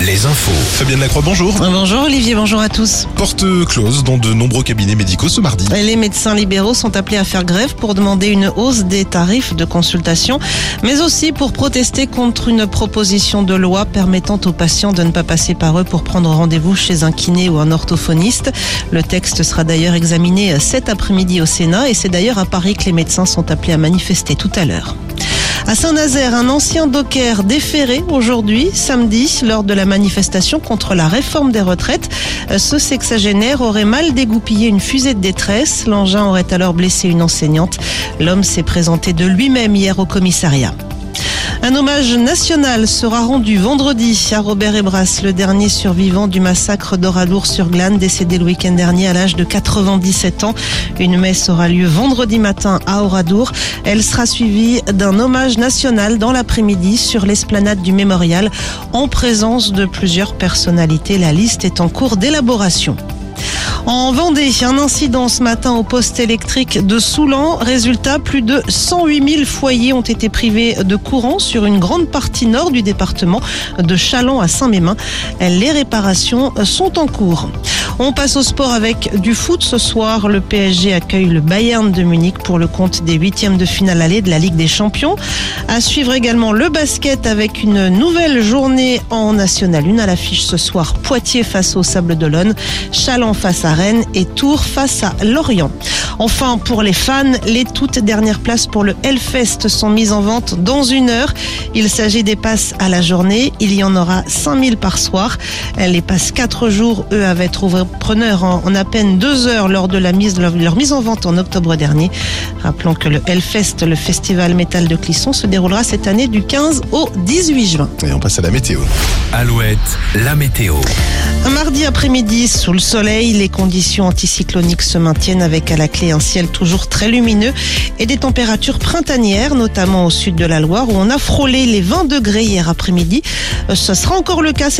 les infos. Fabienne Lacroix, bonjour. Bonjour Olivier, bonjour à tous. Porte close dans de nombreux cabinets médicaux ce mardi. Les médecins libéraux sont appelés à faire grève pour demander une hausse des tarifs de consultation, mais aussi pour protester contre une proposition de loi permettant aux patients de ne pas passer par eux pour prendre rendez-vous chez un kiné ou un orthophoniste. Le texte sera d'ailleurs examiné cet après-midi au Sénat et c'est d'ailleurs à Paris que les médecins sont appelés à manifester tout à l'heure. À Saint-Nazaire, un ancien docker déféré aujourd'hui, samedi, lors de la manifestation contre la réforme des retraites. Ce sexagénaire aurait mal dégoupillé une fusée de détresse. L'engin aurait alors blessé une enseignante. L'homme s'est présenté de lui-même hier au commissariat. Un hommage national sera rendu vendredi à Robert Ebras, le dernier survivant du massacre d'Oradour-sur-Glane, décédé le week-end dernier à l'âge de 97 ans. Une messe aura lieu vendredi matin à Oradour. Elle sera suivie d'un hommage national dans l'après-midi sur l'esplanade du mémorial en présence de plusieurs personnalités. La liste est en cours d'élaboration. En Vendée, un incident ce matin au poste électrique de Soulan. Résultat, plus de 108 000 foyers ont été privés de courant sur une grande partie nord du département de Chaland à Saint-Mémin. Les réparations sont en cours. On passe au sport avec du foot ce soir. Le PSG accueille le Bayern de Munich pour le compte des huitièmes de finale allée de la Ligue des Champions. À suivre également le basket avec une nouvelle journée en National 1 à l'affiche ce soir. Poitiers face au Sable d'Olonne, Chaland face à Rennes et Tours face à Lorient. Enfin, pour les fans, les toutes dernières places pour le Hellfest sont mises en vente dans une heure. Il s'agit des passes à la journée. Il y en aura 5000 par soir. Les passes 4 jours, eux, avaient trouvé preneur en, à peine deux heures lors de la mise, de leur mise en vente en octobre dernier. Rappelons que le Hellfest, le festival métal de Clisson, se déroulera cette année du 15 au 18 juin. Et on passe à la météo. Alouette, la météo. Un mardi après-midi, sous le soleil, les conditions anticycloniques se maintiennent avec à la clé un ciel toujours très lumineux et des températures printanières, notamment au sud de la Loire où on a frôlé les 20 degrés hier après-midi. Ce sera encore le cas